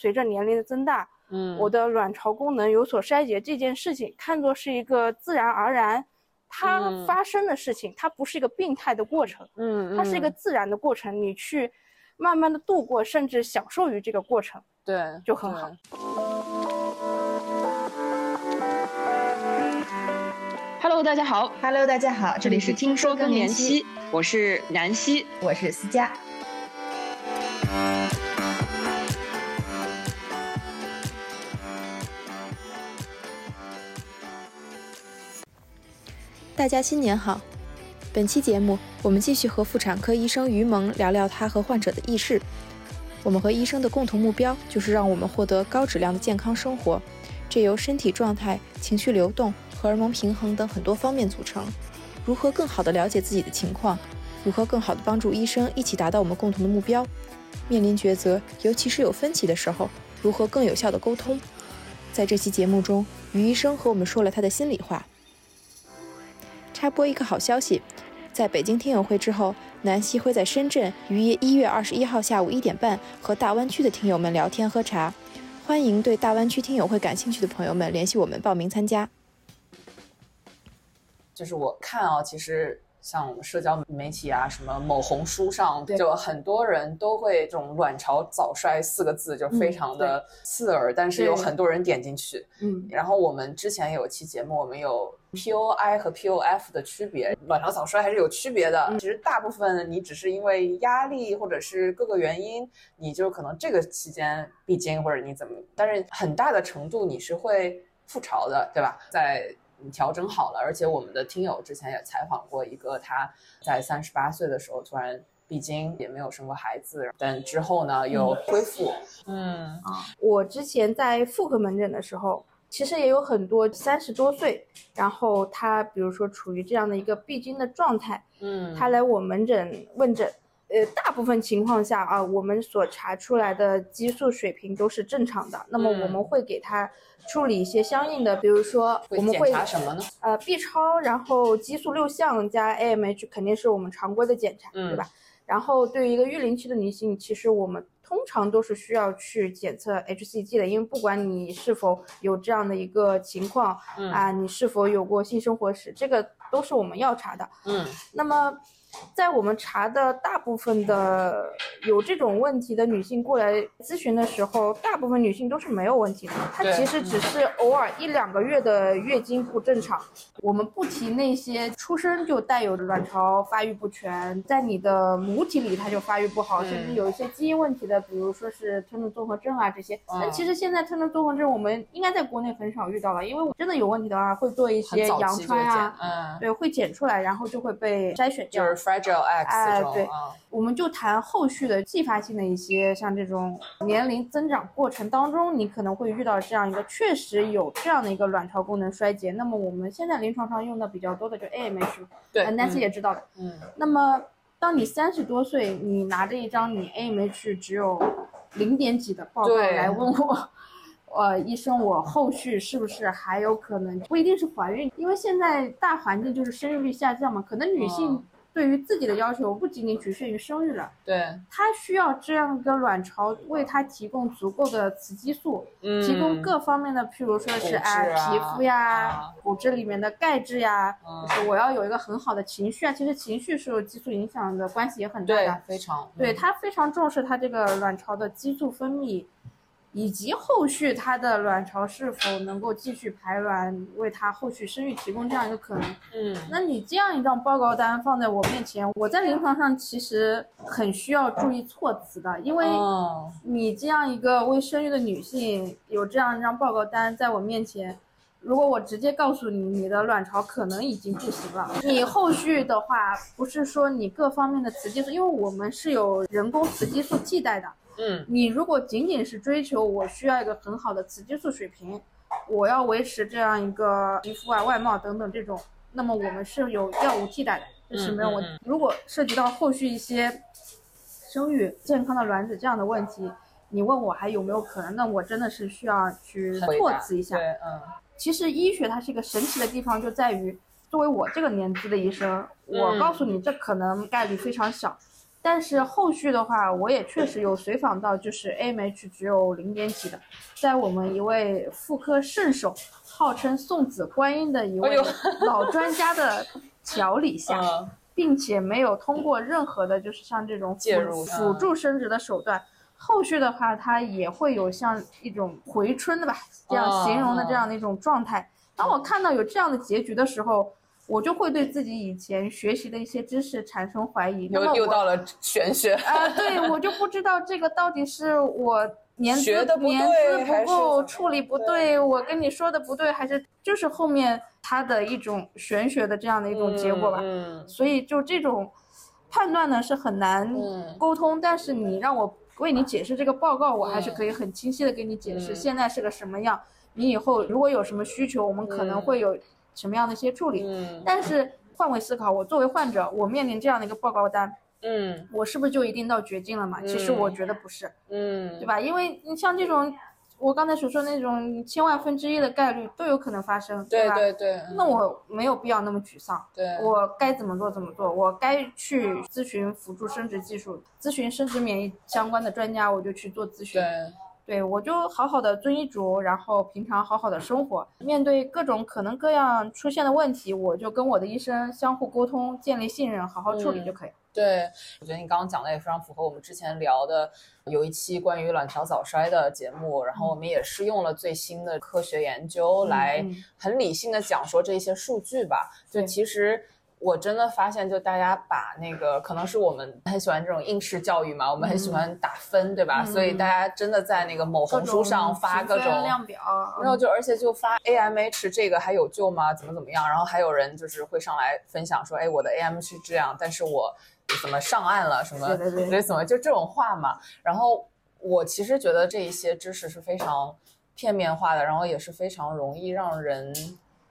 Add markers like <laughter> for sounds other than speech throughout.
随着年龄的增大，嗯，我的卵巢功能有所衰竭这件事情，看作是一个自然而然它嗯发生的事情，它不是一个病态的过程，嗯，它是一个嗯自然的过程，你去慢慢的度过，甚至享受于这个过程。对就很好对 Hello，大家好，Hello，大家好，这里是听说更年期，，我是南希。我是思佳。大家新年好！本期节目，我们继续和妇产科医生于萌聊聊他和患者的轶事。我们和医生的共同目标就是让我们获得高质量的健康生活，这由身体状态、情绪流动、荷尔蒙平衡等很多方面组成。如何更好地了解自己的情况？如何更好地帮助医生一起达到我们共同的目标？面临抉择，尤其是有分歧的时候，如何更有效地沟通？在这期节目中，于医生和我们说了他的心里话。插播一个好消息，在北京听友会之后，南希会在深圳于一月二十一号下午一点半和大湾区的听友们聊天喝茶。欢迎对大湾区听友会感兴趣的朋友们联系我们报名参加。就是我看啊，其实像我们社交媒体啊，什么某红书上，对就很多人都会这种“卵巢早衰”四个字就非常的刺耳，但是有很多人点进去。嗯，然后我们之前有期节目，我们有 POI 和 POF 的区别，卵巢早衰还是有区别的。嗯其实大部分你只是因为压力或者是各个原因，你就可能这个期间闭经或者你怎么，但是很大的程度你是会复潮的，对吧？在你调整好了，而且我们的听友之前也采访过一个，他在三十八岁的时候突然闭经，也没有生过孩子，但之后呢又恢复。嗯。我之前在妇科门诊的时候，其实也有很多三十多岁，然后他比如说处于这样的一个闭经的状态，嗯，他来我门诊问诊，呃，大部分情况下啊，我们所查出来的激素水平都是正常的。那么嗯我们会给他处理一些相应的，比如说我会检们会查什么呢？呃 B 超，然后激素六项加 AMH 肯定是我们常规的检查，嗯对吧？然后对于一个育龄期的女性，其实我们通常都是需要去检测 HCG 的，因为不管你是否有这样的一个情况、嗯啊，你是否有过性生活史，这个都是我们要查的。嗯那么，在我们查的大部分的有这种问题的女性过来咨询的时候，大部分女性都是没有问题的，她其实只是偶尔一两个月的月经不正常。我们不提那些出生就带有卵巢发育不全，在你的母体里它就发育不好，嗯甚至有一些基因问题的，比如说是吞顿综合症啊这些。嗯但其实现在吞顿综合症我们应该在国内很少遇到了，因为我真的有问题的话会做一些羊穿啊。嗯，对，会检出来，然后就会被筛选掉。就是 fragile X 对啊，我们就谈后续的继发性的一些，像这种年龄增长过程当中，你可能会遇到这样一个确实有这样的一个卵巢功能衰竭。那么我们现在临床上用的比较多的就 AMH，对呃，Nancy 嗯也知道的。嗯那么当你三十多岁，你拿着一张你 AMH 只有零点几的报告来问我。呃，医生，我后续是不是还有可能不一定是怀孕？因为现在大环境就是生育率下降嘛，可能女性嗯对于自己的要求不仅仅局限于生育了，对，她需要这样一个卵巢为她提供足够的雌激素，嗯。提供各方面的，譬如说是啊皮肤呀、啊骨质里面的钙质呀，嗯。就是我要有一个很好的情绪啊。其实情绪受激素影响的关系也很大对的，，非常。对她非常重视她这个卵巢的激素分泌，以及后续她的卵巢是否能够继续排卵，为她后续生育提供这样一个可能。嗯那你这样一张报告单放在我面前，我在临床上其实很需要注意措辞的，因为哦你这样一个未生育的女性有这样一张报告单在我面前。如果我直接告诉你你的卵巢可能已经不行了，你后续的话不是说你各方面的雌激素，因为我们是有人工雌激素替代的，嗯你如果仅仅是追求我需要一个很好的雌激素水平，我要维持这样一个皮肤啊、外貌等等这种，那么我们是有药物替代的，这是没有问题。如果涉及到后续一些生育、健康的卵子这样的问题，你问我还有没有可能，那我真的是需要去措辞一下。对，嗯其实医学它是一个神奇的地方，就在于作为我这个年纪的医生，我嗯告诉你这可能概率非常小，但是后续的话，我也确实有随访到，就是 AMH 只有零点几的，在我们一位妇科圣手，号称送子观音的一位 <laughs> 老专家的调理 <laughs> 下，嗯并且没有通过任何的，就是像这种辅辅助生殖的手段。后续的话，它也会有像一种回春的吧，这样形容的这样的一种状态。当我看到有这样的结局的时候，我就会对自己以前学习的一些知识产生怀疑。那么我又又到了玄学。啊、对我就不知道这个到底是我年资年资不够，处理不对对，我跟你说的不对，还是就是后面他的一种玄学的这样的一种结果吧。嗯，所以就这种判断呢是很难嗯沟通，但是你让我为你解释这个报告，我还是嗯可以很清晰的给你解释嗯现在是个什么样。你以后如果有什么需求，我们可能嗯会有什么样的一些处理。嗯但是换位思考，我作为患者，我面临这样的一个报告单，嗯我是不是就一定到绝境了嘛？其实我嗯觉得不是，嗯，对吧？因为你像这种我刚才所说的那种千万分之一的概率都有可能发生，吧？对对对，那我没有必要那么沮丧。对我该怎么做怎么做，我该去咨询辅助生殖技术，咨询生殖免疫相关的专家，我就去做咨询。对对我就好好的遵医嘱，然后平常好好的生活，面对各种可能各样出现的问题，我就跟我的医生相互沟通，建立信任，好好处理嗯就可以。对，我觉得你刚刚讲的也非常符合我们之前聊的，有一期关于卵巢早衰的节目，然后我们也是用了最新的科学研究来嗯很理性的讲说这些数据吧。就其实我真的发现，就大家把那个可能是我们很喜欢这种应试教育嘛，我们很喜欢打分，对吧？嗯所以大家真的在那个某红书上发各种量表，然后就而且就发 AMH 这个还有救吗？怎么怎么样？然后还有人就是会上来分享说，哎，我的 AMH 是这样，但是我怎么上岸了？什么对对对对怎么就这种话嘛？然后我其实觉得这一些知识是非常片面化的，然后也是非常容易让人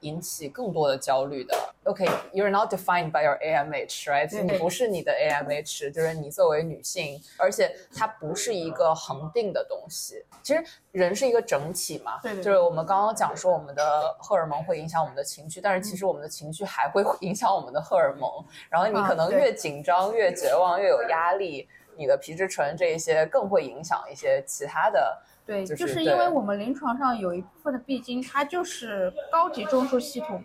引起更多的焦虑的。OK，you're、not defined by your AMH，right？对你不是你的 AMH，就是你作为女性，而且它不是一个恒定的东西。其实人是一个整体嘛，对对对就是我们刚刚讲说我们的荷尔蒙会影响我们的情绪，但是其实我们的情绪还会影响我们的荷尔蒙。然后你啊可能越紧张、越绝望、越有压力，你的皮质醇这一些更会影响一些其他的。对，就就是因为我们临床上有一部分的闭经，它就是高级中枢系统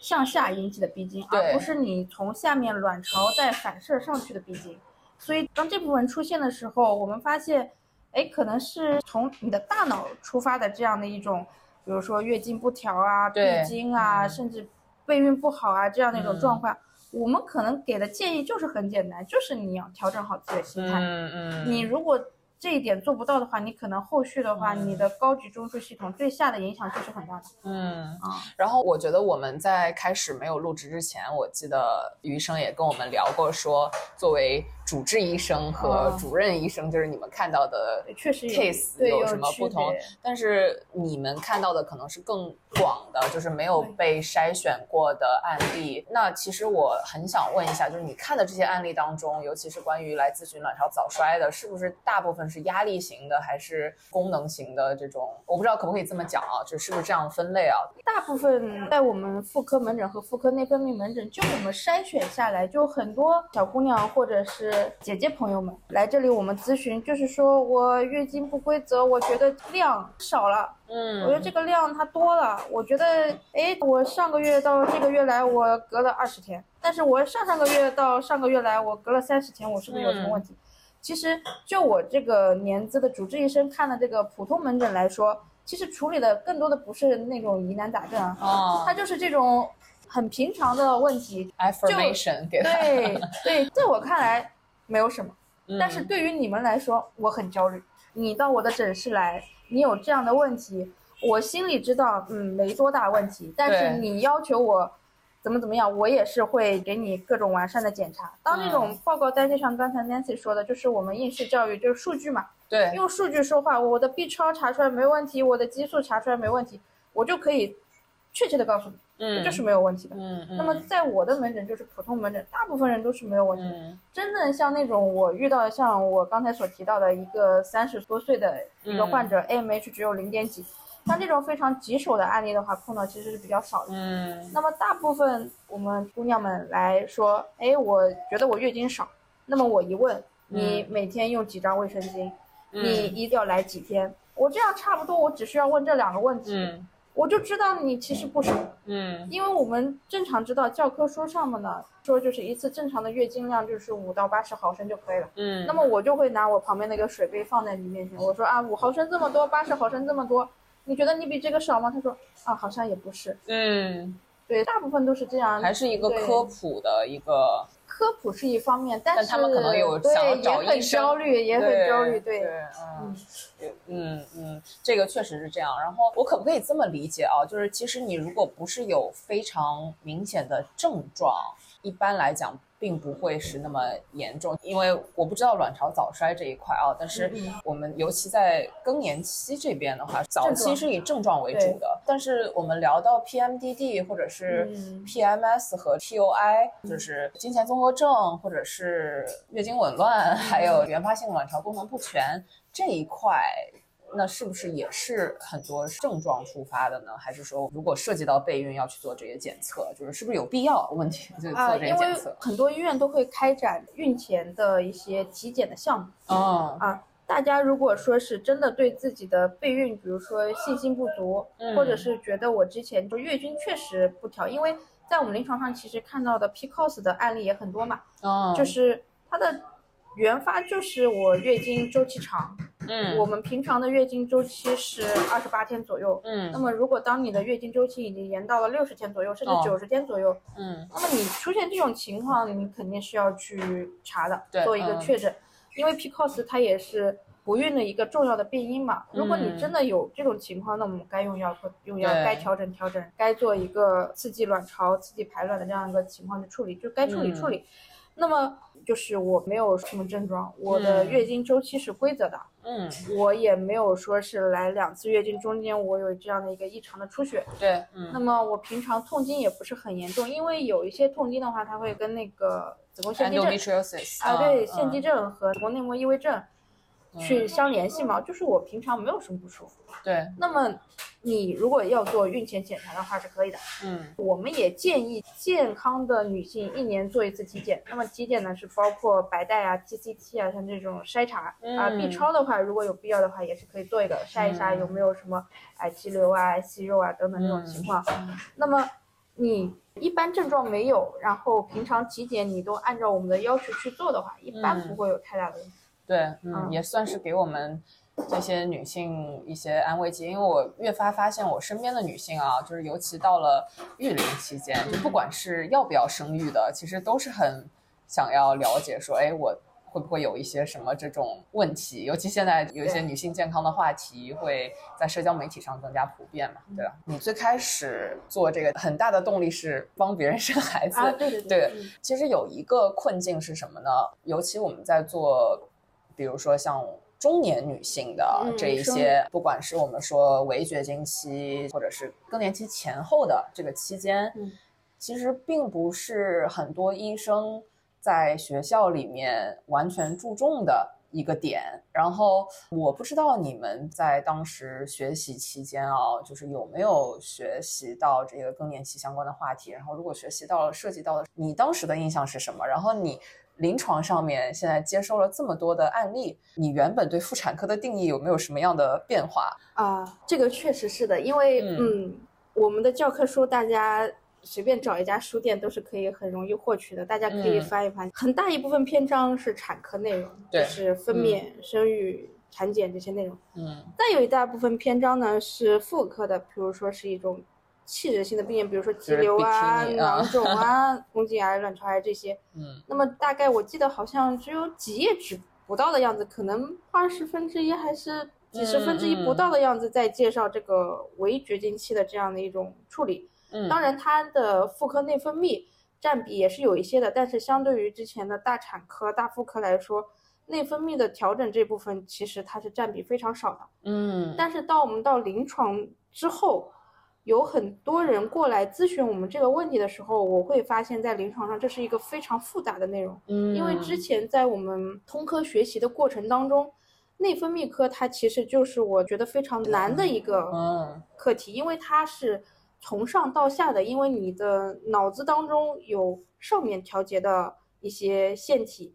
向下引起的闭经，而不是你从下面卵巢再反射上去的闭经。所以当这部分出现的时候，我们发现，哎，可能是从你的大脑出发的这样的一种，比如说月经不调啊、闭经啊，嗯甚至备孕不好啊这样的一种嗯状况。我们可能给的建议就是很简单，就是你要调整好自己的心态。嗯嗯你如果这一点做不到的话，你可能后续的话，嗯你的高级中枢系统对下的影响就是很大的嗯。啊。然后我觉得我们在开始没有入职之前，我记得余医生也跟我们聊过说，作为主治医生和哦主任医生，就是你们看到的确实有 case 对有什么不同？但是你们看到的可能是更广的，就是没有被筛选过的案例。那其实我很想问一下，就是你看的这些案例当中，尤其是关于来咨询卵巢早衰的，是不是大部分是压力型的，还是功能型的这种？我不知道可不可以这么讲啊，就是不是这样分类啊？大部分在我们妇科门诊和妇科内分泌门诊，就我们筛选下来，就很多小姑娘或者是姐姐朋友们来这里我们咨询，就是说我月经不规则，我觉得量少了。嗯我觉得这个量它多了，我觉得，哎，我上个月到这个月来，我隔了二十天，但是我上上个月到上个月来，我隔了三十天，我是不是有什么问题？其实就我这个年资的主治医生看的这个普通门诊来说，其实处理的更多的不是那种疑难杂症啊，哦它就是这种很平常的问题。affirmation 给他，<laughs> 对对，在我看来没有什么。嗯但是对于你们来说，我很焦虑。你到我的诊室来，你有这样的问题，我心里知道，嗯，没多大问题。但是你要求我怎么怎么样，我也是会给你各种完善的检查。当这种报告单，就像刚才 Nancy 说的，就是我们应试教育，就是数据嘛，对用数据说话。我的 B 超查出来没问题，我的激素查出来没问题，我就可以确切的告诉你，嗯这就是没有问题的。嗯嗯，那么在我的门诊就是普通门诊，大部分人都是没有问题的。嗯真正像那种我遇到的，像我刚才所提到的一个三十多岁的一个患者、a m h 只有零点几，像这种非常棘手的案例的话，碰到其实是比较少的。嗯那么大部分我们姑娘们来说，哎，我觉得我月经少，那么我一问，嗯你每天用几张卫生巾？你嗯一定要来几天？我这样差不多，我只需要问这两个问题，嗯我就知道你其实不少。嗯因为我们正常知道教科书上面呢说，就是一次正常的月经量就是五到八十毫升就可以了。嗯，那么我就会拿我旁边那个水杯放在你面前，我说啊，五毫升这么多，八十毫升这么多，你觉得你比这个少吗？他说啊，好像也不是。嗯，对，大部分都是这样。还是一个科普的一个，科普是一方面，但是但他们可能有对想要找也很医生焦虑，也很焦虑，对，对。嗯。嗯嗯，这个确实是这样。然后我可不可以这么理解啊？就是其实你如果不是有非常明显的症状，一般来讲并不会是那么严重。因为我不知道卵巢早衰这一块啊，但是嗯我们尤其在更年期这边的话，早期是以症状为主的。但是我们聊到 PMDD 或者是嗯 PMS 和 TOI，就是经前综合症或者是月经紊乱，还有原发性卵巢功能不全这一块。那是不是也是很多症状触发的呢？还是说，如果涉及到备孕要去做这些检测，就是是不是有必要？问题就啊，做这些因为检测。很多医院都会开展孕前的一些体检的项目哦啊。大家如果说是真的对自己的备孕，比如说信心不足，嗯或者是觉得我之前就月经确实不调，因为在我们临床上其实看到的 PCOS 的案例也很多嘛，哦，就是它的原发就是我月经周期长，嗯我们平常的月经周期是二十八天左右。嗯那嗯么，如果当你的月经周期已经延到了六十天左右，甚至哦九十天左右，嗯那么你出现这种情况，你肯定是要去查的，做一个嗯确诊，因为 PCOS 它也是不孕的一个重要的病因嘛。如果你真的有这种情况，那我们该用药用药，该调整调整，该做一个刺激卵巢、刺激排卵的这样一个情况的处理，就该处理嗯处理。那么就是我没有什么症状，我的嗯。月经周期是规则的，嗯，我也没有说是来两次月经中间我有这样的一个异常的出血。对，那嗯么我平常痛经也不是很严重，因为有一些痛经的话，它会跟那个子宫腺肌症啊，对，嗯。腺肌症和子宫内膜异位症去相联系嘛，就是我平常没有什么不舒服。对，那么你如果要做孕前检查的话是可以的，嗯我们也建议健康的女性一年做一次体检。那么体检呢是包括白带啊、TCT 啊，像这种筛查啊。嗯 B 超的话，如果有必要的话，也是可以做一个筛一筛嗯有没有什么癌肌瘤啊、癌息肉啊等等这种情况。嗯那么你一般症状没有，然后平常体检你都按照我们的要求去做的话，一般嗯不会有太大的问题。对，嗯，嗯也算是给我们这些女性一些安慰剂，因为我越发发现我身边的女性啊，就是尤其到了育龄期间，就不管是要不要生育的，其实都是很想要了解说，哎，我。会不会有一些什么这种问题？尤其现在有一些女性健康的话题会在社交媒体上更加普遍嘛，对吧？你最开始做这个很大的动力是帮别人生孩子，啊，对对对嗯其实有一个困境是什么呢？尤其我们在做，比如说像中年女性的嗯这一生些，不管是我们说围绝经期，或者是更年期前后的这个期间，嗯其实并不是很多医生在学校里面完全注重的。一个点，然后我不知道你们在当时学习期间啊，就是有没有学习到这个更年期相关的话题，然后如果学习到了，涉及到了，你当时的印象是什么？然后你临床上面现在接收了这么多的案例，你原本对妇产科的定义有没有什么样的变化？啊，这个确实是的，因为嗯嗯我们的教科书大家随便找一家书店都是可以很容易获取的，大家可以嗯翻一翻。很大一部分篇章是产科内容，就是分娩、生育、产检这些内容。嗯但有一大部分篇章呢是妇科的，比如说是一种器质性的病变，比如说肌瘤啊、囊肿啊、<laughs> 宫颈癌、卵巢癌这些。嗯那么大概我记得好像只有几页纸不到的样子，可能二十分之一还是几十分之一不到的样子，在介绍这个围绝经期的这样的一种处理。嗯，当然，它的妇科内分泌占比也是有一些的，但是相对于之前的大产科、大妇科来说，内分泌的调整这部分其实它是占比非常少的。嗯但是当我们到临床之后，有很多人过来咨询我们这个问题的时候，我会发现，在临床上这是一个非常复杂的内容，嗯，因为之前在我们通科学习的过程当中，内分泌科它其实就是我觉得非常难的一个嗯。课题，因为它是从上到下的，因为你的脑子当中有上面调节的一些腺体，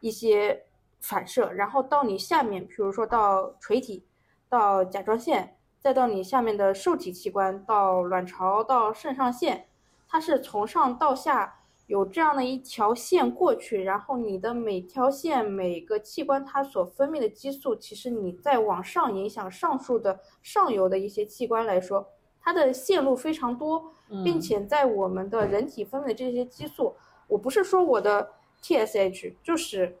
一些反射，然后到你下面，比如说到垂体，到甲状腺，再到你下面的受体器官，到卵巢，到肾上腺，它是从上到下有这样的一条线过去，然后你的每条线每个器官它所分泌的激素，其实你再往上影响上述的上游的一些器官来说，它的线路非常多，并且在我们的人体分泌的这些激素，我不是说我的 TSH 就是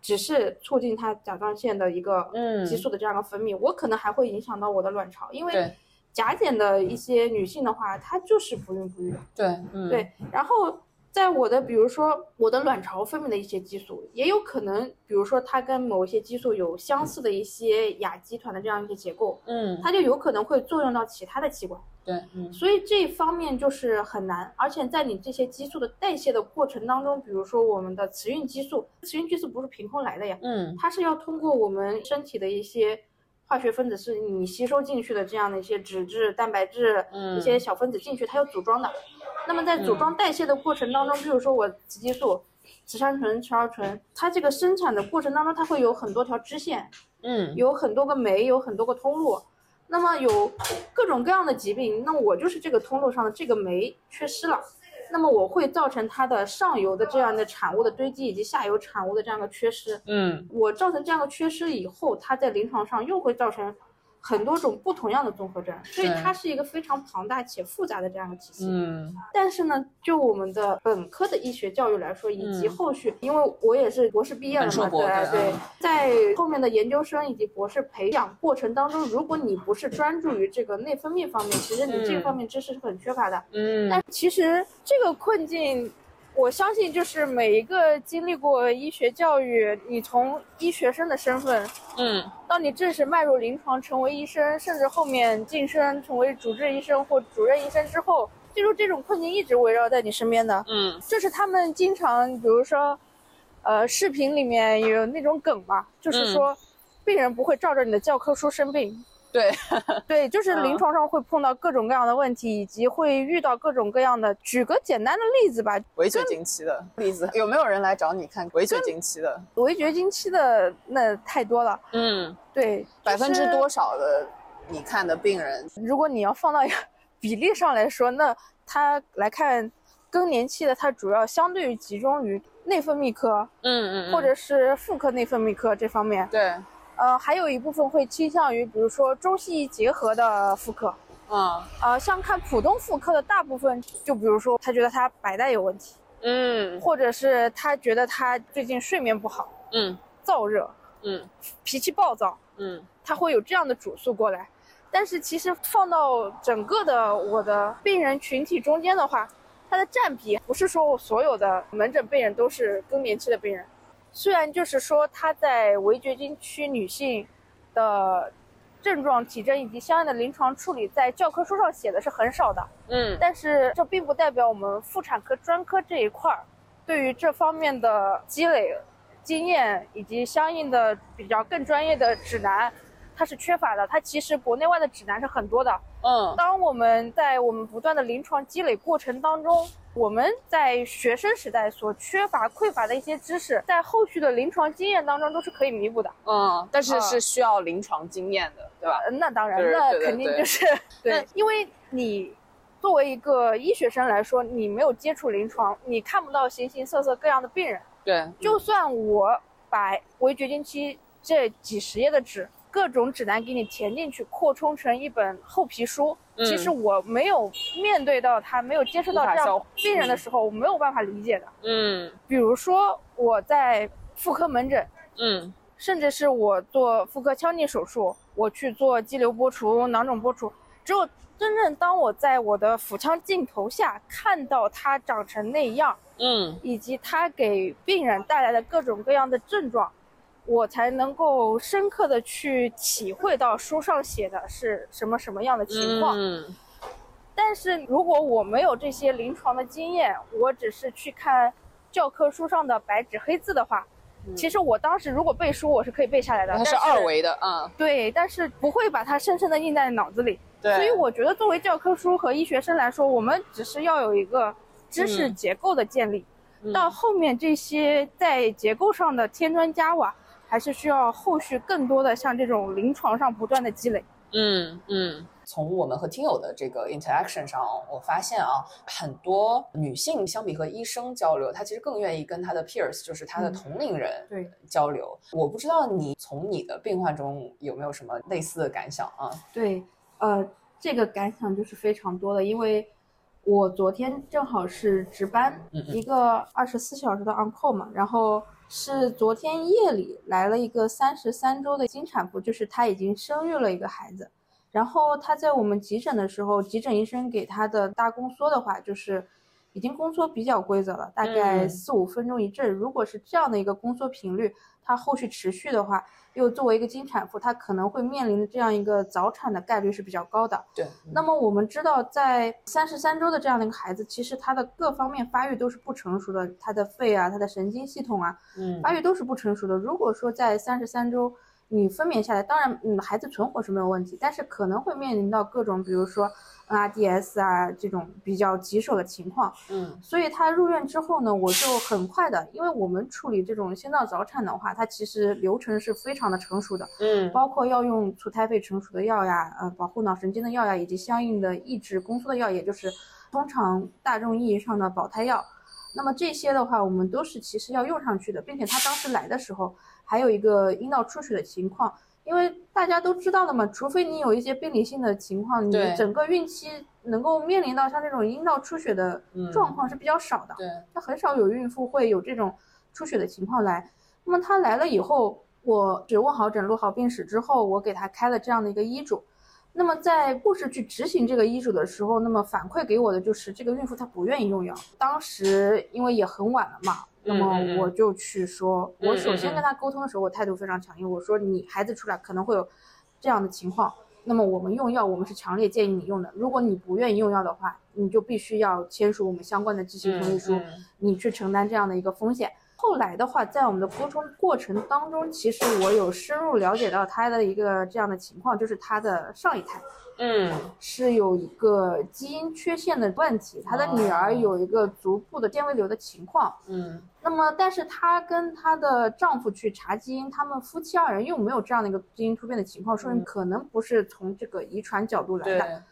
只是促进它甲状腺的一个嗯。激素的这样一个分泌，我可能还会影响到我的卵巢，因为甲减的一些女性的话，她就是不孕不育。对，嗯，对，然后在我的比如说我的卵巢分泌的一些激素，也有可能，比如说它跟某一些激素有相似的一些亚基团的这样一些结构，嗯，它就有可能会作用到其他的器官。对，嗯，所以这方面就是很难，而且在你这些激素的代谢的过程当中，比如说我们的雌孕激素，雌孕激素不是凭空来的呀，嗯，它是要通过我们身体的一些化学分子，是你吸收进去的这样的一些脂质、蛋白质、嗯一些小分子进去，它要组装的。那么在组装代谢的过程当中，比如说我雌激素、雌三醇、雌二醇，它这个生产的过程当中，它会有很多条支线，嗯，有很多个酶，有很多个通路。那么有各种各样的疾病，那我就是这个通路上的这个酶缺失了，那么我会造成它的上游的这样的产物的堆积，以及下游产物的这样的缺失。嗯，我造成这样的缺失以后，它在临床上又会造成很多种不同样的综合症，所以它是一个非常庞大且复杂的这样的体系。嗯，但是呢，就我们的本科的医学教育来说，以及嗯。后续，因为我也是博士毕业了嘛，对对对，在后面的研究生以及博士培养过程当中，如果你不是专注于这个内分泌方面，其实你这嗯。方面知识是很缺乏的。嗯，但其实这个困境，我相信就是每一个经历过医学教育，你从医学生的身份嗯，到你正式迈入临床成为医生，甚至后面晋升成为主治医生或主任医生之后，记住这种困境一直围绕在你身边的。嗯，就是他们经常，比如说，呃，视频里面有那种梗嘛，就是说，病人不会照着你的教科书生病。对，对，就是嗯临床上会碰到各种各样的问题，以及会遇到各种各样的。举个简单的例子吧，围绝经期的例子，有没有人来找你看围绝经期的？围绝经期的那太多了。嗯，对，百分之多少的你看的病人？如果你要放到比例上来说，那他来看更年期的，他主要相对于集中于内分泌科、嗯嗯或者是妇科内分泌科这方面。对，呃，还有一部分会倾向于，比如说中西医结合的妇科。嗯呃，像看普通妇科的大部分，就比如说他觉得他白带有问题，嗯或者是他觉得他最近睡眠不好、嗯燥热、嗯脾气暴躁，嗯他会有这样的主诉过来。但是其实放到整个的我的病人群体中间的话，它的占比不是说我所有的门诊病人都是更年期的病人，虽然就是说它在围绝经区女性的症状、体征以及相应的临床处理，在教科书上写的是很少的，嗯但是这并不代表我们妇产科专科这一块儿对于这方面的积累、经验以及相应的比较更专业的指南，它是缺乏的。它其实国内外的指南是很多的。嗯当我们在我们不断的临床积累过程当中，我们在学生时代所缺乏、匮乏的一些知识，在后续的临床经验当中都是可以弥补的。嗯，但是啊是需要临床经验的，对吧？呃 <laughs> 那当然，那肯定就是对，因为你作为一个医学生来说，你没有接触临床，你看不到形形色色各样的病人。对，就算我把围绝经期这几十页的纸，各种指南给你填进去，扩充成一本厚皮书，嗯。其实我没有面对到他，没有接触到这样病人的时候，我没有办法理解的。嗯。比如说我在妇科门诊，嗯。甚至是我做妇科腔镜手术，我去做肌瘤剥除、囊肿剥除，只有真正当我在我的腹腔镜头下看到它长成那样，嗯。以及它给病人带来的各种各样的症状，我才能够深刻的去体会到书上写的是什么什么样的情况。嗯但是如果我没有这些临床的经验，我只是去看教科书上的白纸黑字的话，其实我当时如果背书，我是可以背下来的。它是二维的，嗯，对，但是不会把它深深的印在脑子里。对，所以我觉得作为教科书和医学生来说，我们只是要有一个知识嗯结构的建立。到后面这些在结构上的添砖加瓦，还是需要后续更多的像这种临床上不断的积累。嗯嗯。从我们和听友的这个 interaction 上，我发现啊，很多女性相比和医生交流，她其实更愿意跟她的 peers，就是她的同龄人对交流。我不知道你从你的病患中有没有什么类似的感想啊？对，呃，这个感想就是非常多的，因为我昨天正好是值班，一个二十四小时的 on call 嘛，然后是昨天夜里来了一个三十三周的金产妇，就是她已经生育了一个孩子。然后她在我们急诊的时候，急诊医生给她的大宫缩的话，就是已经宫缩比较规则了，大概四五分钟一阵。如果是这样的一个宫缩频率，它后续持续的话，又作为一个经产妇，她可能会面临的这样一个早产的概率是比较高的。对。那么我们知道，在三十三周的这样的一个孩子，其实他的各方面发育都是不成熟的，他的肺啊，他的神经系统啊，嗯，发育都是不成熟的。如果说在三十三周，你分娩下来，当然，嗯，孩子存活是没有问题，但是可能会面临到各种，比如说 NRDS 啊这种比较棘手的情况。嗯，所以他入院之后呢，我就很快的，因为我们处理这种心脏早产的话，它其实流程是非常的成熟的。嗯，包括要用促胎肺成熟的药呀，呃，保护脑神经的药呀，以及相应的抑制宫缩的药，也就是通常大众意义上的保胎药。那么这些的话，我们都是其实要用上去的，并且他当时来的时候。还有一个阴道出血的情况，因为大家都知道的嘛，除非你有一些病理性的情况，你整个孕期能够面临到像这种阴道出血的状况是比较少的。对，那很少有孕妇会有这种出血的情况来。那么她来了以后，我只问好诊、录好病史之后，我给她开了这样的一个医嘱。那么在护士去执行这个医嘱的时候，那么反馈给我的就是这个孕妇她不愿意用药。当时因为也很晚了嘛。那么我就去说，我首先跟他沟通的时候，我态度非常强硬。我说你孩子出来可能会有这样的情况，那么我们用药，我们是强烈建议你用的。如果你不愿意用药的话，你就必须要签署我们相关的知情同意书，你去承担这样的一个风险。后来的话，在我们的沟通过程当中，其实我有深入了解到他的一个这样的情况，就是他的上一胎。嗯，是有一个基因缺陷的问题，她的女儿有一个足部的纤维瘤的情况。嗯，那么，但是她跟她的丈夫去查基因，他们夫妻二人又没有这样的一个基因突变的情况，说明可能不是从这个遗传角度来的，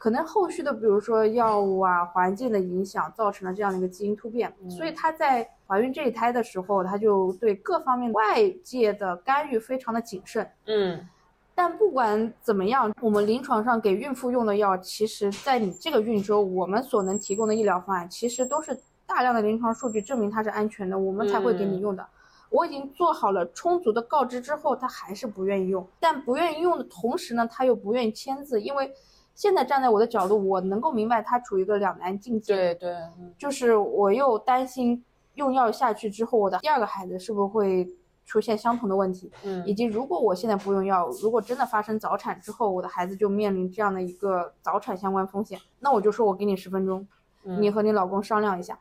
可能后续的比如说药物啊、环境的影响造成了这样的一个基因突变。所以她在怀孕这一胎的时候，她就对各方面外界的干预非常的谨慎。嗯。但不管怎么样，我们临床上给孕妇用的药，其实，在你这个孕周，我们所能提供的医疗方案，其实都是大量的临床数据证明它是安全的，我们才会给你用的。我已经做好了充足的告知之后，他还是不愿意用。但不愿意用的同时呢，他又不愿意签字，因为现在站在我的角度，我能够明白他处于一个两难境界。对对，就是我又担心用药下去之后，我的第二个孩子是不是会。出现相同的问题，嗯，以及如果我现在不用药，如果真的发生早产之后，我的孩子就面临这样的一个早产相关风险，那我就说我给你十分钟，你和你老公商量一下，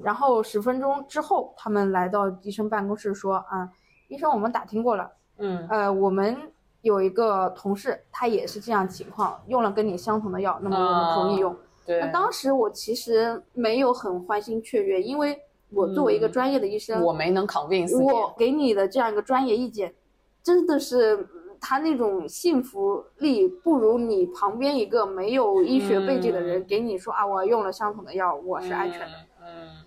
然后十分钟之后，他们来到医生办公室说啊，医生我们打听过了，嗯，呃，我们有一个同事他也是这样情况，用了跟你相同的药，那么我们同意用。对，那当时我其实没有很欢欣雀跃，因为。我作为一个专业的医生，我没能扛病死我给你的这样一个专业意见，真的是他那种信服力不如你旁边一个没有医学背景的人给你说啊，我用了相同的药，我是安全的。嗯，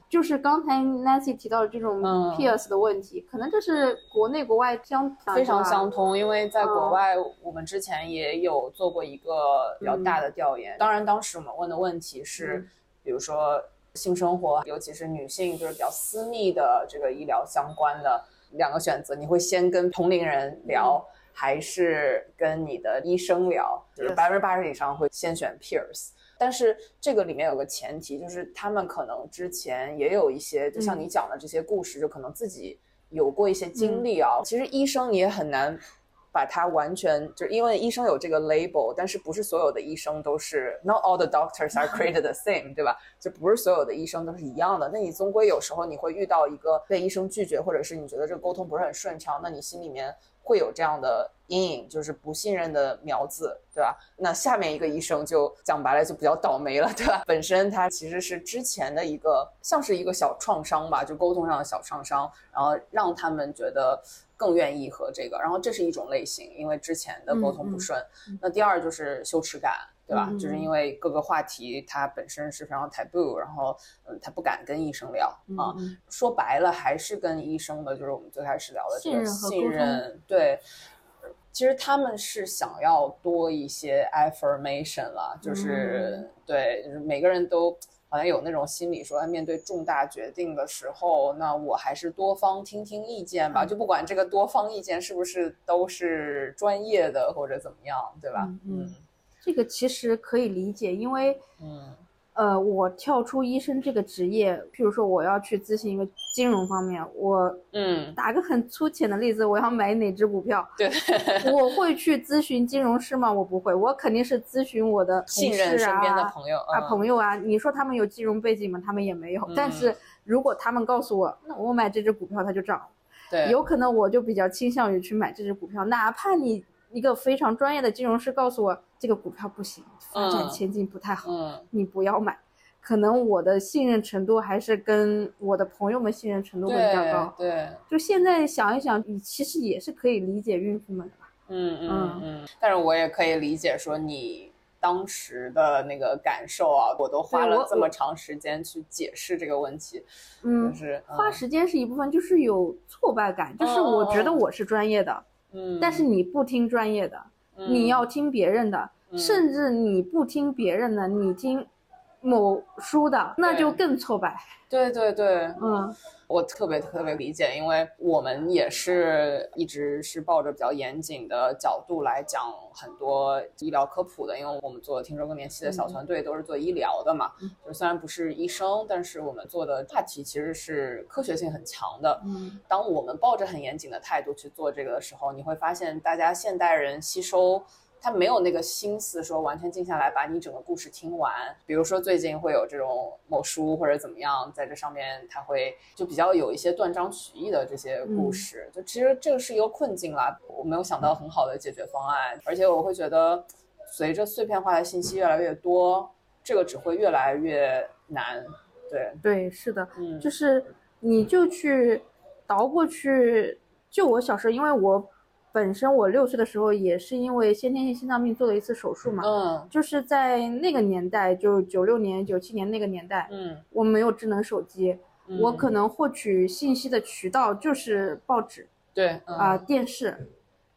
就是刚才 Nancy 提到的这种 Pierce 的问题，可能这是国内国外相非常相通，因为在国外我们之前也有做过一个比较大的调研，当然当时我们问的问题是，比如说。性生活，尤其是女性，就是比较私密的这个医疗相关的两个选择，你会先跟同龄人聊，还是跟你的医生聊？就是百分之八十以上会先选 peers，但是这个里面有个前提，就是他们可能之前也有一些，就像你讲的这些故事，就可能自己有过一些经历啊。其实医生也很难。把它完全就是因为医生有这个 label，但是不是所有的医生都是 not all the doctors are created the same，对吧？就不是所有的医生都是一样的。那你终归有时候你会遇到一个被医生拒绝，或者是你觉得这个沟通不是很顺畅，那你心里面会有这样的阴影，就是不信任的苗子，对吧？那下面一个医生就讲白了就比较倒霉了，对吧？本身他其实是之前的一个像是一个小创伤吧，就沟通上的小创伤，然后让他们觉得。更愿意和这个，然后这是一种类型，因为之前的沟通不顺。那第二就是羞耻感，对吧？就是因为各个话题它本身是非常 taboo，然后嗯，他不敢跟医生聊啊。说白了还是跟医生的，就是我们最开始聊的这个信任。对，其实他们是想要多一些 affirmation 了，就是对，每个人都。好像有那种心理，说面对重大决定的时候，那我还是多方听听意见吧。就不管这个多方意见是不是都是专业的或者怎么样，对吧？嗯，这个其实可以理解，因为嗯。呃，我跳出医生这个职业，譬如说我要去咨询一个金融方面，我嗯，打个很粗浅的例子，我要买哪只股票，对，我会去咨询金融师吗？我不会，我肯定是咨询我的信任身边的朋友啊，朋友啊。你说他们有金融背景吗？他们也没有。<laughs> 但是如果他们告诉我，那我买这只股票它就涨，对，有可能我就比较倾向于去买这只股票，哪怕你一个非常专业的金融师告诉我这个股票不行，发展前景不太好，你不要买。可能我的信任程度还是跟我的朋友们信任程度会比较高。对，就现在想一想，你其实也是可以理解孕妇们的吧？嗯嗯嗯。但是我也可以理解说你当时的那个感受啊，我都花了这么长时间去解释这个问题。嗯，是花时间是一部分，就是有挫败感，就是我觉得我是专业的，嗯，但是你不听专业的，你要听别人的，甚至你不听别人的，你听。某书的那就更挫败。对对对，嗯，我特别特别理解，因为我们也是一直是抱着比较严谨的角度来讲很多医疗科普的，因为我们做听说更年期的小团队都是做医疗的嘛，就虽然不是医生，但是我们做的话题其实是科学性很强的。嗯，当我们抱着很严谨的态度去做这个的时候，你会发现大家现代人吸收。他没有那个心思说完全静下来把你整个故事听完。比如说最近会有这种某书或者怎么样，在这上面他会就比较有一些断章取义的这些故事。就其实这个是一个困境啦，我没有想到很好的解决方案。而且我会觉得，随着碎片化的信息越来越多，这个只会越来越难。对对，是的，嗯，就是你就去倒过去，就我小时候，因为我。本身我六岁的时候也是因为先天性心脏病做了一次手术嘛，嗯，就是在那个年代，就九六年、九七年那个年代，嗯，我没有智能手机，我可能获取信息的渠道就是报纸，对，啊，电视，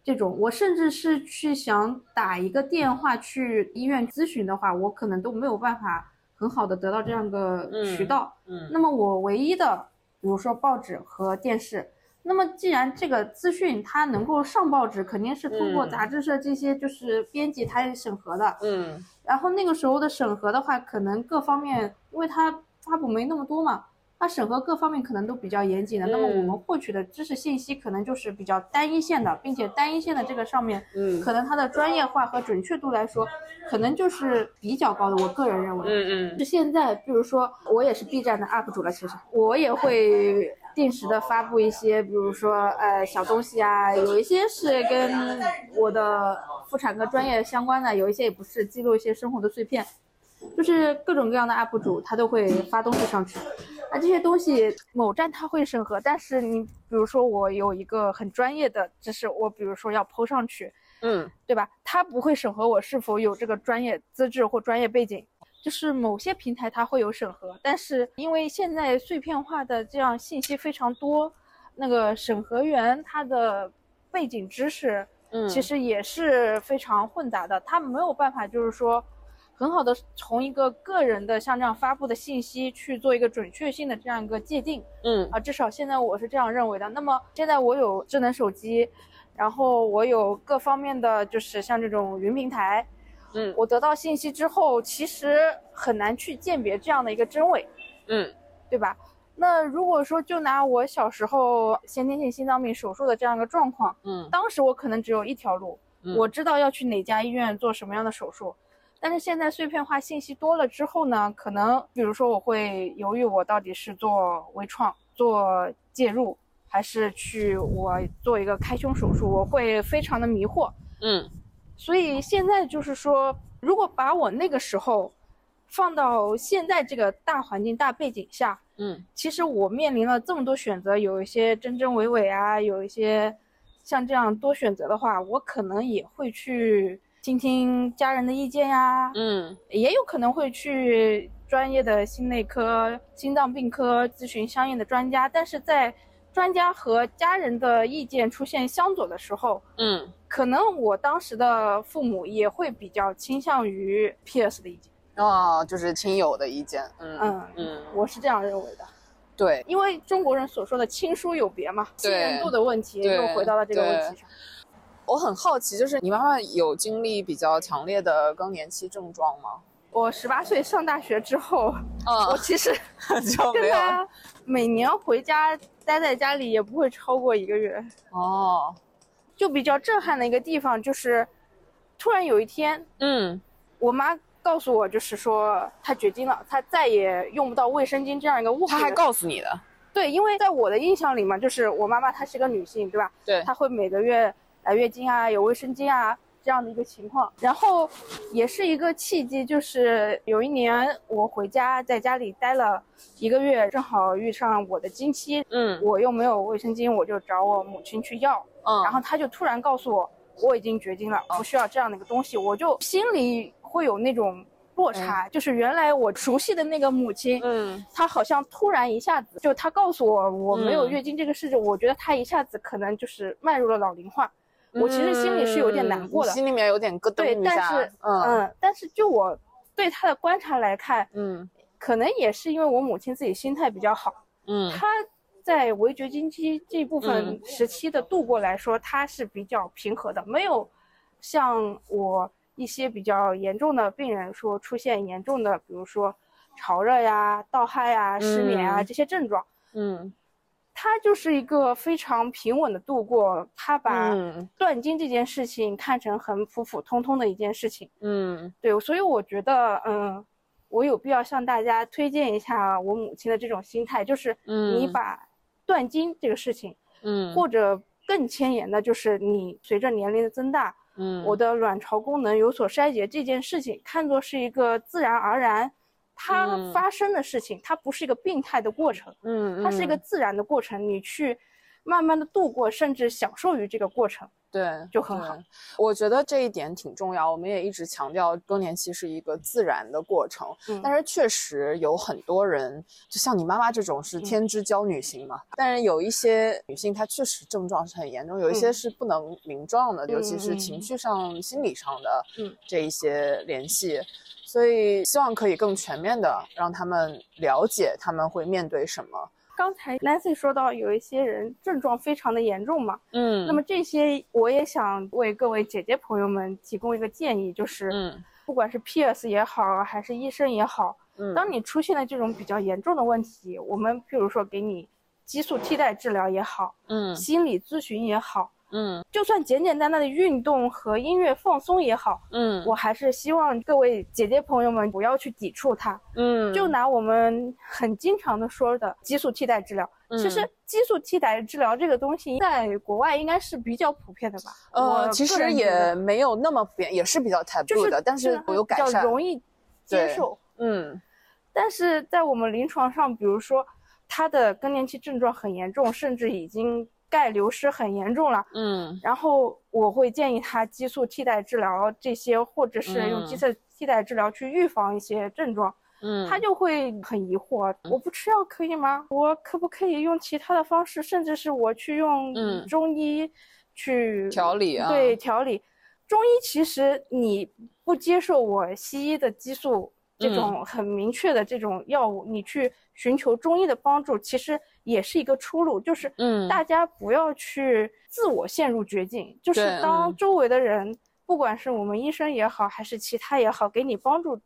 这种，我甚至是去想打一个电话去医院咨询的话，我可能都没有办法很好的得到这样个渠道，嗯，那么我唯一的，比如说报纸和电视。那么，既然这个资讯它能够上报纸，肯定是通过杂志社这些就是编辑他审核的。嗯。然后那个时候的审核的话，可能各方面，因为它发布没那么多嘛，它审核各方面可能都比较严谨的。那么我们获取的知识信息可能就是比较单一线的，并且单一线的这个上面，嗯，可能它的专业化和准确度来说，可能就是比较高的。我个人认为，嗯嗯。就现在，比如说我也是 B 站的 UP 主了，其实我也会。定时的发布一些，比如说呃小东西啊，有一些是跟我的妇产科专业相关的，有一些也不是，记录一些生活的碎片，就是各种各样的 UP 主他都会发东西上去。那这些东西某站他会审核，但是你比如说我有一个很专业的知识，我比如说要 PO 上去，嗯，对吧？他不会审核我是否有这个专业资质或专业背景。就是某些平台它会有审核，但是因为现在碎片化的这样信息非常多，那个审核员他的背景知识，嗯，其实也是非常混杂的，他没有办法就是说，很好的从一个个人的像这样发布的信息去做一个准确性的这样一个界定，嗯啊，至少现在我是这样认为的。那么现在我有智能手机，然后我有各方面的就是像这种云平台。嗯，我得到信息之后，其实很难去鉴别这样的一个真伪，嗯，对吧？那如果说就拿我小时候先天性心脏病手术的这样一个状况，嗯当时我可能只有一条路，嗯我知道要去哪家医院做什么样的手术。但是现在碎片化信息多了之后呢，可能比如说我会犹豫，我到底是做微创、做介入，还是去我做一个开胸手术，我会非常的迷惑。嗯所以现在就是说，如果把我那个时候放到现在这个大环境、大背景下，嗯。其实我面临了这么多选择，有一些真真伪伪啊，有一些像这样多选择的话，我可能也会去听听家人的意见呀，嗯。也有可能会去专业的心内科、心脏病科咨询相应的专家，但是在专家和家人的意见出现相左的时候，嗯。可能我当时的父母也会比较倾向于 Pierce 的意见。哦，就是亲友的意见，嗯嗯嗯，我是这样认为的，对，因为中国人所说的亲疏有别嘛，信任度的问题又回到了这个问题上。我很好奇，就是你妈妈有经历比较强烈的更年期症状吗？我十八岁上大学之后，我嗯，其实 <laughs> 就没有。跟他每年回家待在家里也不会超过一个月。哦，就比较震撼的一个地方就是，突然有一天，嗯我妈告诉我，就是说她绝经了，她再也用不到卫生巾这样一个物品了。她还告诉你的，对，因为在我的印象里嘛，就是我妈妈她是个女性，对吧？对，她会每个月来月经啊，有卫生巾啊这样的一个情况。然后也是一个契机，就是有一年我回家，在家里待了一个月，正好遇上我的经期，嗯。我又没有卫生巾，我就找我母亲去要，嗯，然后她就突然告诉我，我已经绝经了，不需要这样的一个东西，我就心里会有那种落差，就是原来我熟悉的那个母亲，嗯。她好像突然一下子就她告诉我我没有嗯。月经这个事情，我觉得她一下子可能就是迈入了老龄化，我其实心里是有点难过的嗯，心里面有点咯噔对，一下但是嗯。嗯，但是就我对他的观察来看，嗯。可能也是因为我母亲自己心态比较好，嗯。她在围绝经期这部分嗯。时期的度过来说，她是比较平和的，没有像我一些比较严重的病人说出现严重的，比如说潮热呀、盗汗呀、失眠啊嗯。这些症状。嗯她就是一个非常平稳的度过，他把嗯。断经这件事情看成很普普通通的一件事情。嗯。对，所以我觉得，嗯，我有必要向大家推荐一下我母亲的这种心态，就是你嗯。把断经这个事情，嗯，或者更前沿的，就是你随着年龄的增大，嗯。我的卵巢功能有所衰竭这件事情，看作是一个自然而然它嗯发生的事情，它不是一个病态的过程，嗯它是一个嗯自然的过程，你去慢慢的度过，甚至享受于这个过程。对，就很好。我觉得这一点挺重要，我们也一直强调更年期是一个自然的过程。嗯但是确实有很多人，就像你妈妈这种是嗯天之娇女型嘛。但是有一些女性，她确实症状是很严重，有一些嗯是不能名状的，尤其是嗯情绪上、心理上的嗯这一些联系。所以希望可以更全面的让他们了解他们会面对什么。刚才 Nancy 说到有一些人症状非常的严重嘛，嗯。那么这些我也想为各位姐姐朋友们提供一个建议，就是嗯。不管是 Pierce 也好，还是医生也好，嗯，当你出现了这种比较严重的问题，我们譬如说给你激素替代治疗也好，嗯。心理咨询也好，嗯就算简简单单的运动和音乐放松也好，嗯我还是希望各位姐姐朋友们不要去抵触它。嗯就拿我们很经常的说的激素替代治疗，其实嗯激素替代治疗这个东西在国外应该是比较普遍的吧？呃，其实也没有那么普遍，也是比较就 taboo 是的，但是我有改比较。容易接受。嗯但是在我们临床上，比如说他的更年期症状很严重，甚至已经钙流失很严重了，嗯然后我会建议他激素替代治疗这些，或者是用激素替代治疗去预防一些症状。嗯，他就会很疑惑，我不吃药可以吗？我可不可以用其他的方式，甚至是我去用嗯中医去调理啊对调理。中医其实你不接受我西医的激素这嗯种很明确的这种药物，你去寻求中医的帮助，其实也是一个出路。就是嗯大家不要去自我陷入绝境，就是当周围的人，不管是我们医生也好，还是其他也好，给你帮助。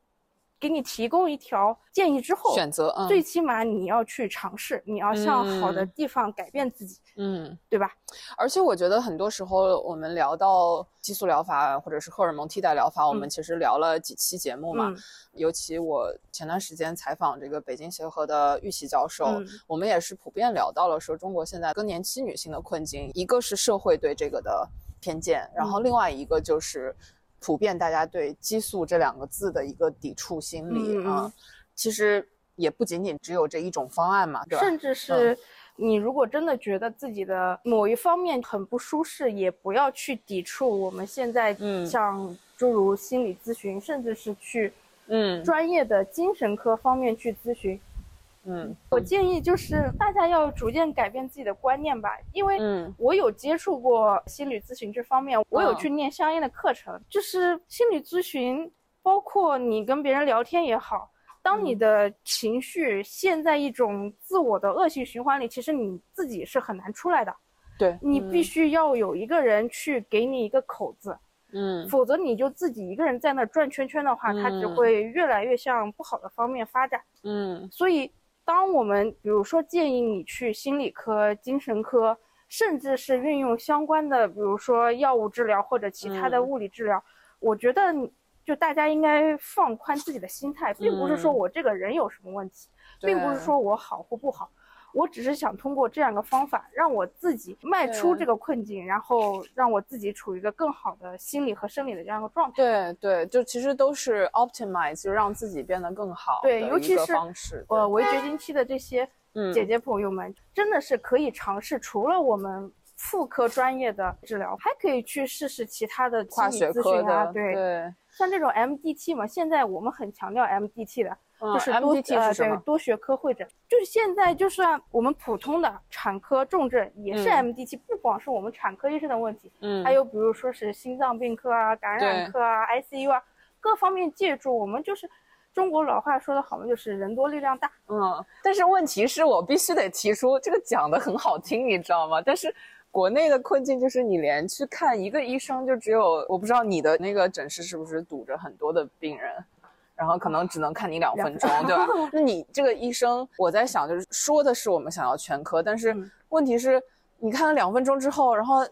给你提供一条建议之后，选择，嗯，最起码你要去尝试，你要向好的地方改变自己，嗯，对吧？而且我觉得很多时候我们聊到激素疗法或者是荷尔蒙替代疗法，我们其实聊了几期节目嘛。嗯。尤其我前段时间采访这个北京协和的玉琪教授，嗯。我们也是普遍聊到了说中国现在更年期女性的困境，一个是社会对这个的偏见，然后另外一个就是普遍大家对激素这两个字的一个抵触心理啊。其实也不仅仅只有这一种方案嘛，对吧？甚至是你如果真的觉得自己的某一方面很不舒适，也不要去抵触我们现在嗯像诸如心理咨询，甚至是去嗯专业的精神科方面去咨询。嗯。我建议就是大家要逐渐改变自己的观念吧，因为嗯。我有接触过心理咨询这方面，我有去念相应的课程。就是心理咨询，包括你跟别人聊天也好，当你的情绪陷在一种自我的恶性循环里，其实你自己是很难出来的。对，你必须要有一个人去给你一个口子，嗯。否则你就自己一个人在那转圈圈的话，它只嗯。会越来越向不好的方面发展。嗯。所以，当我们比如说建议你去心理科、精神科，甚至是运用相关的，比如说药物治疗或者其他的嗯物理治疗，我觉得就大家应该放宽自己的心态，并不是说嗯我这个人有什么问题，并不是说我好或不好。我只是想通过这样一个方法，让我自己迈出这个困境，然后让我自己处于一个更好的心理和生理的这样一个状态。对对，就其实都是 optimize，就让自己变得更好的对尤其是。呃，围绝经期的这些嗯姐姐朋友们，真的是可以尝试，除了我们妇科专业的治疗，还可以去试试其他的跨学心理咨科询啊。的，对，对，像这种 MDT 嘛，现在我们很强调 MDT 的，嗯就是多、MDT 呃是什么？对多学科会诊。就是现在就算我们普通的产科重症也是嗯 MDT，、不光是我们产科医生的问题，嗯，还有比如说是心脏病科啊、感染科啊、ICU 啊，各方面借助。我们就是中国老话说的好嘛，就是人多力量大。嗯，但是问题是我必须得提出，这个讲的很好听，你知道吗？但是国内的困境就是，你连去看一个医生，就只有我不知道你的那个诊室是不是堵着很多的病人，然后可能只能看你两分钟，对吧？<laughs> 那你这个医生，我在想，就是说的是我们想要全科，但是嗯问题是，你看了两分钟之后，然后。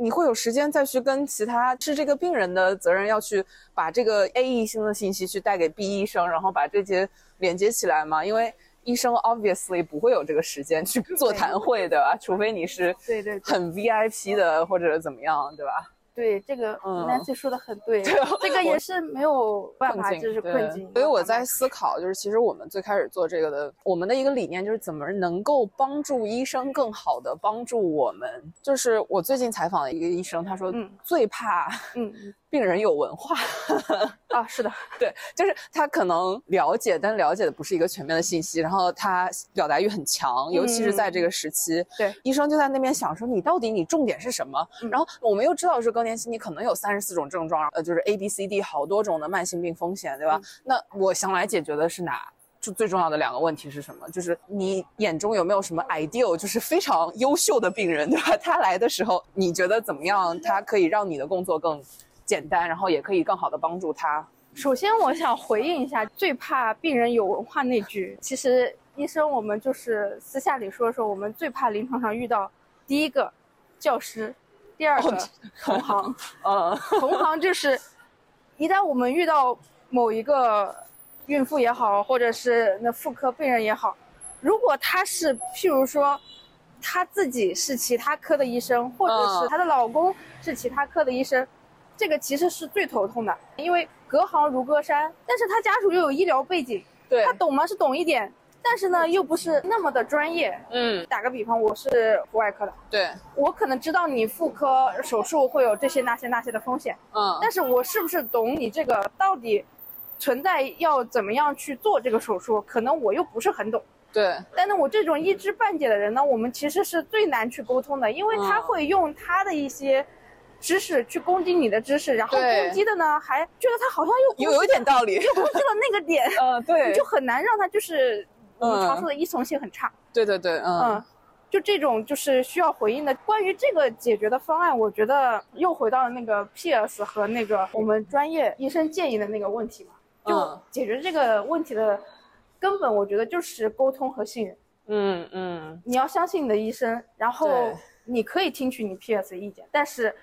你会有时间再去跟其他是这个病人的责任，要去把这个 A 医生的信息去带给 B 医生，然后把这些连接起来吗？因为医生 obviously 不会有这个时间去 <laughs> 座谈会的吧，除非你是对对对很 VIP 的或者怎么样，对吧？对，这个嗯 Nancy 说的很对，对这个也是没有办法，就是困境。所以我在思考，就是其实我们最开始做这个的，我们的一个理念就是怎么能够帮助医生更好的帮助我们。就是我最近采访了一个医生，他说嗯最怕嗯病人有文化。<laughs> 啊，是的，<laughs> 对，就是他可能了解，但了解的不是一个全面的信息，然后他表达欲很强，尤其是在这个时期，对医生就在那边想说，你到底你重点是什么？嗯然后我们又知道是更年期，你可能有三十四种症状，呃，就是 A B C D 好多种的慢性病风险，对吧？嗯那我想来解决的是哪？就最重要的两个问题是什么？就是你眼中有没有什么 ideal，就是非常优秀的病人，对吧？他来的时候，你觉得怎么样？他可以让你的工作更简单，然后也可以更好的帮助他。首先我想回应一下最怕病人有文化那句。其实医生我们就是私下里说说，我们最怕临床上遇到第一个教师，第二个同行。呃 <laughs> 同行就是，一旦我们遇到某一个孕妇也好，或者是那妇科病人也好，如果他是譬如说，她自己是其他科的医生，或者是嗯她的老公是其他科的医生，这个其实是最头痛的，因为隔行如隔山，但是他家属又有医疗背景，对他懂吗？是懂一点，但是呢又不是那么的专业。嗯，打个比方，我是妇外科的，对，我可能知道你妇科手术会有这些那些那些的风险。嗯，但是我是不是懂你这个到底存在要怎么样去做这个手术？可能我又不是很懂。对，但是我这种一知半解的人呢，我们其实是最难去沟通的，因为他嗯会用他的一些知识去攻击你的知识，然后攻击的呢还觉得他好像又有有一点道理。又攻击了那个点，<laughs> 嗯，对你就很难让他就是我们嗯常说的依从性很差。对对对，嗯嗯，就这种就是需要回应的。关于这个解决的方案，我觉得又回到了那个 PS 和那个我们专业医生建议的那个问题嘛。就嗯解决这个问题的根本，我觉得就是沟通和信任。嗯嗯你要相信你的医生，然后你可以听取你 PS 的意见，但是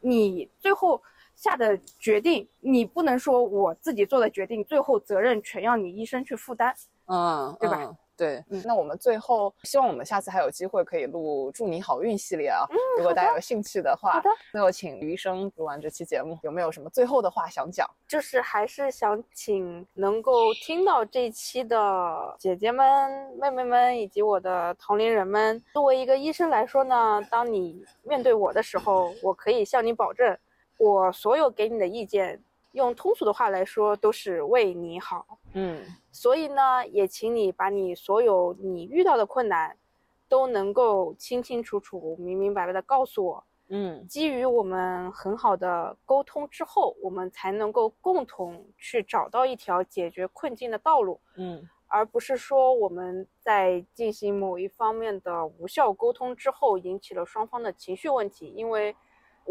你最后下的决定，你不能说我自己做的决定，最后责任全要你医生去负担。嗯，对吧嗯？对，那我们最后希望我们下次还有机会可以录“祝你好运”系列啊。如果大家有兴趣的话，好的最后请于医生录完这期节目，有没有什么最后的话想讲？就是还是想请能够听到这期的姐姐们、妹妹们以及我的同龄人们，作为一个医生来说呢，当你面对我的时候，我可以向你保证，我所有给你的意见，用通俗的话来说，都是为你好。嗯所以呢，也请你把你所有你遇到的困难，都能够清清楚楚、明明白白的告诉我。嗯基于我们很好的沟通之后，我们才能够共同去找到一条解决困境的道路，嗯而不是说我们在进行某一方面的无效沟通之后，引起了双方的情绪问题。因为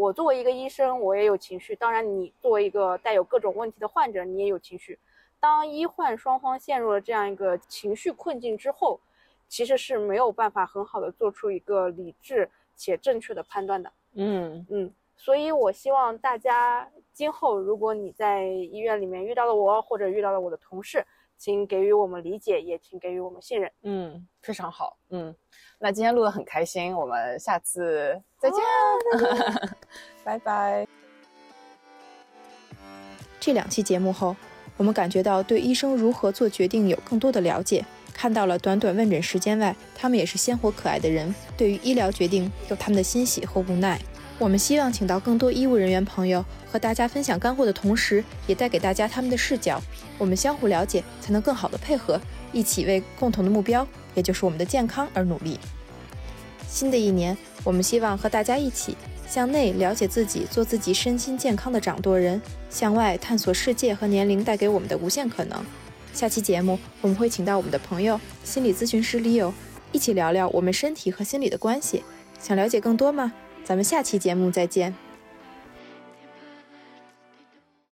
我作为一个医生，我也有情绪，当然你作为一个带有各种问题的患者，你也有情绪。当医患双方陷入了这样一个情绪困境之后，其实是没有办法很好的做出一个理智且正确的判断的。嗯嗯，所以我希望大家今后，如果你在医院里面遇到了我，或者遇到了我的同事，请给予我们理解，也请给予我们信任。嗯，非常好。嗯，那今天录的很开心，我们下次再见，<laughs> 拜拜。这两期节目后，我们感觉到对医生如何做决定有更多的了解，看到了短短问诊时间外，他们也是鲜活可爱的人，对于医疗决定有他们的欣喜和无奈。我们希望请到更多医务人员朋友和大家分享干货的同时，也带给大家他们的视角。我们相互了解，才能更好的配合，一起为共同的目标，也就是我们的健康而努力。新的一年，我们希望和大家一起向内了解自己，做自己身心健康的掌舵人；向外探索世界和年龄带给我们的无限可能。下期节目我们会请到我们的朋友心理咨询师 Leo，一起聊聊我们身体和心理的关系。想了解更多吗？咱们下期节目再见。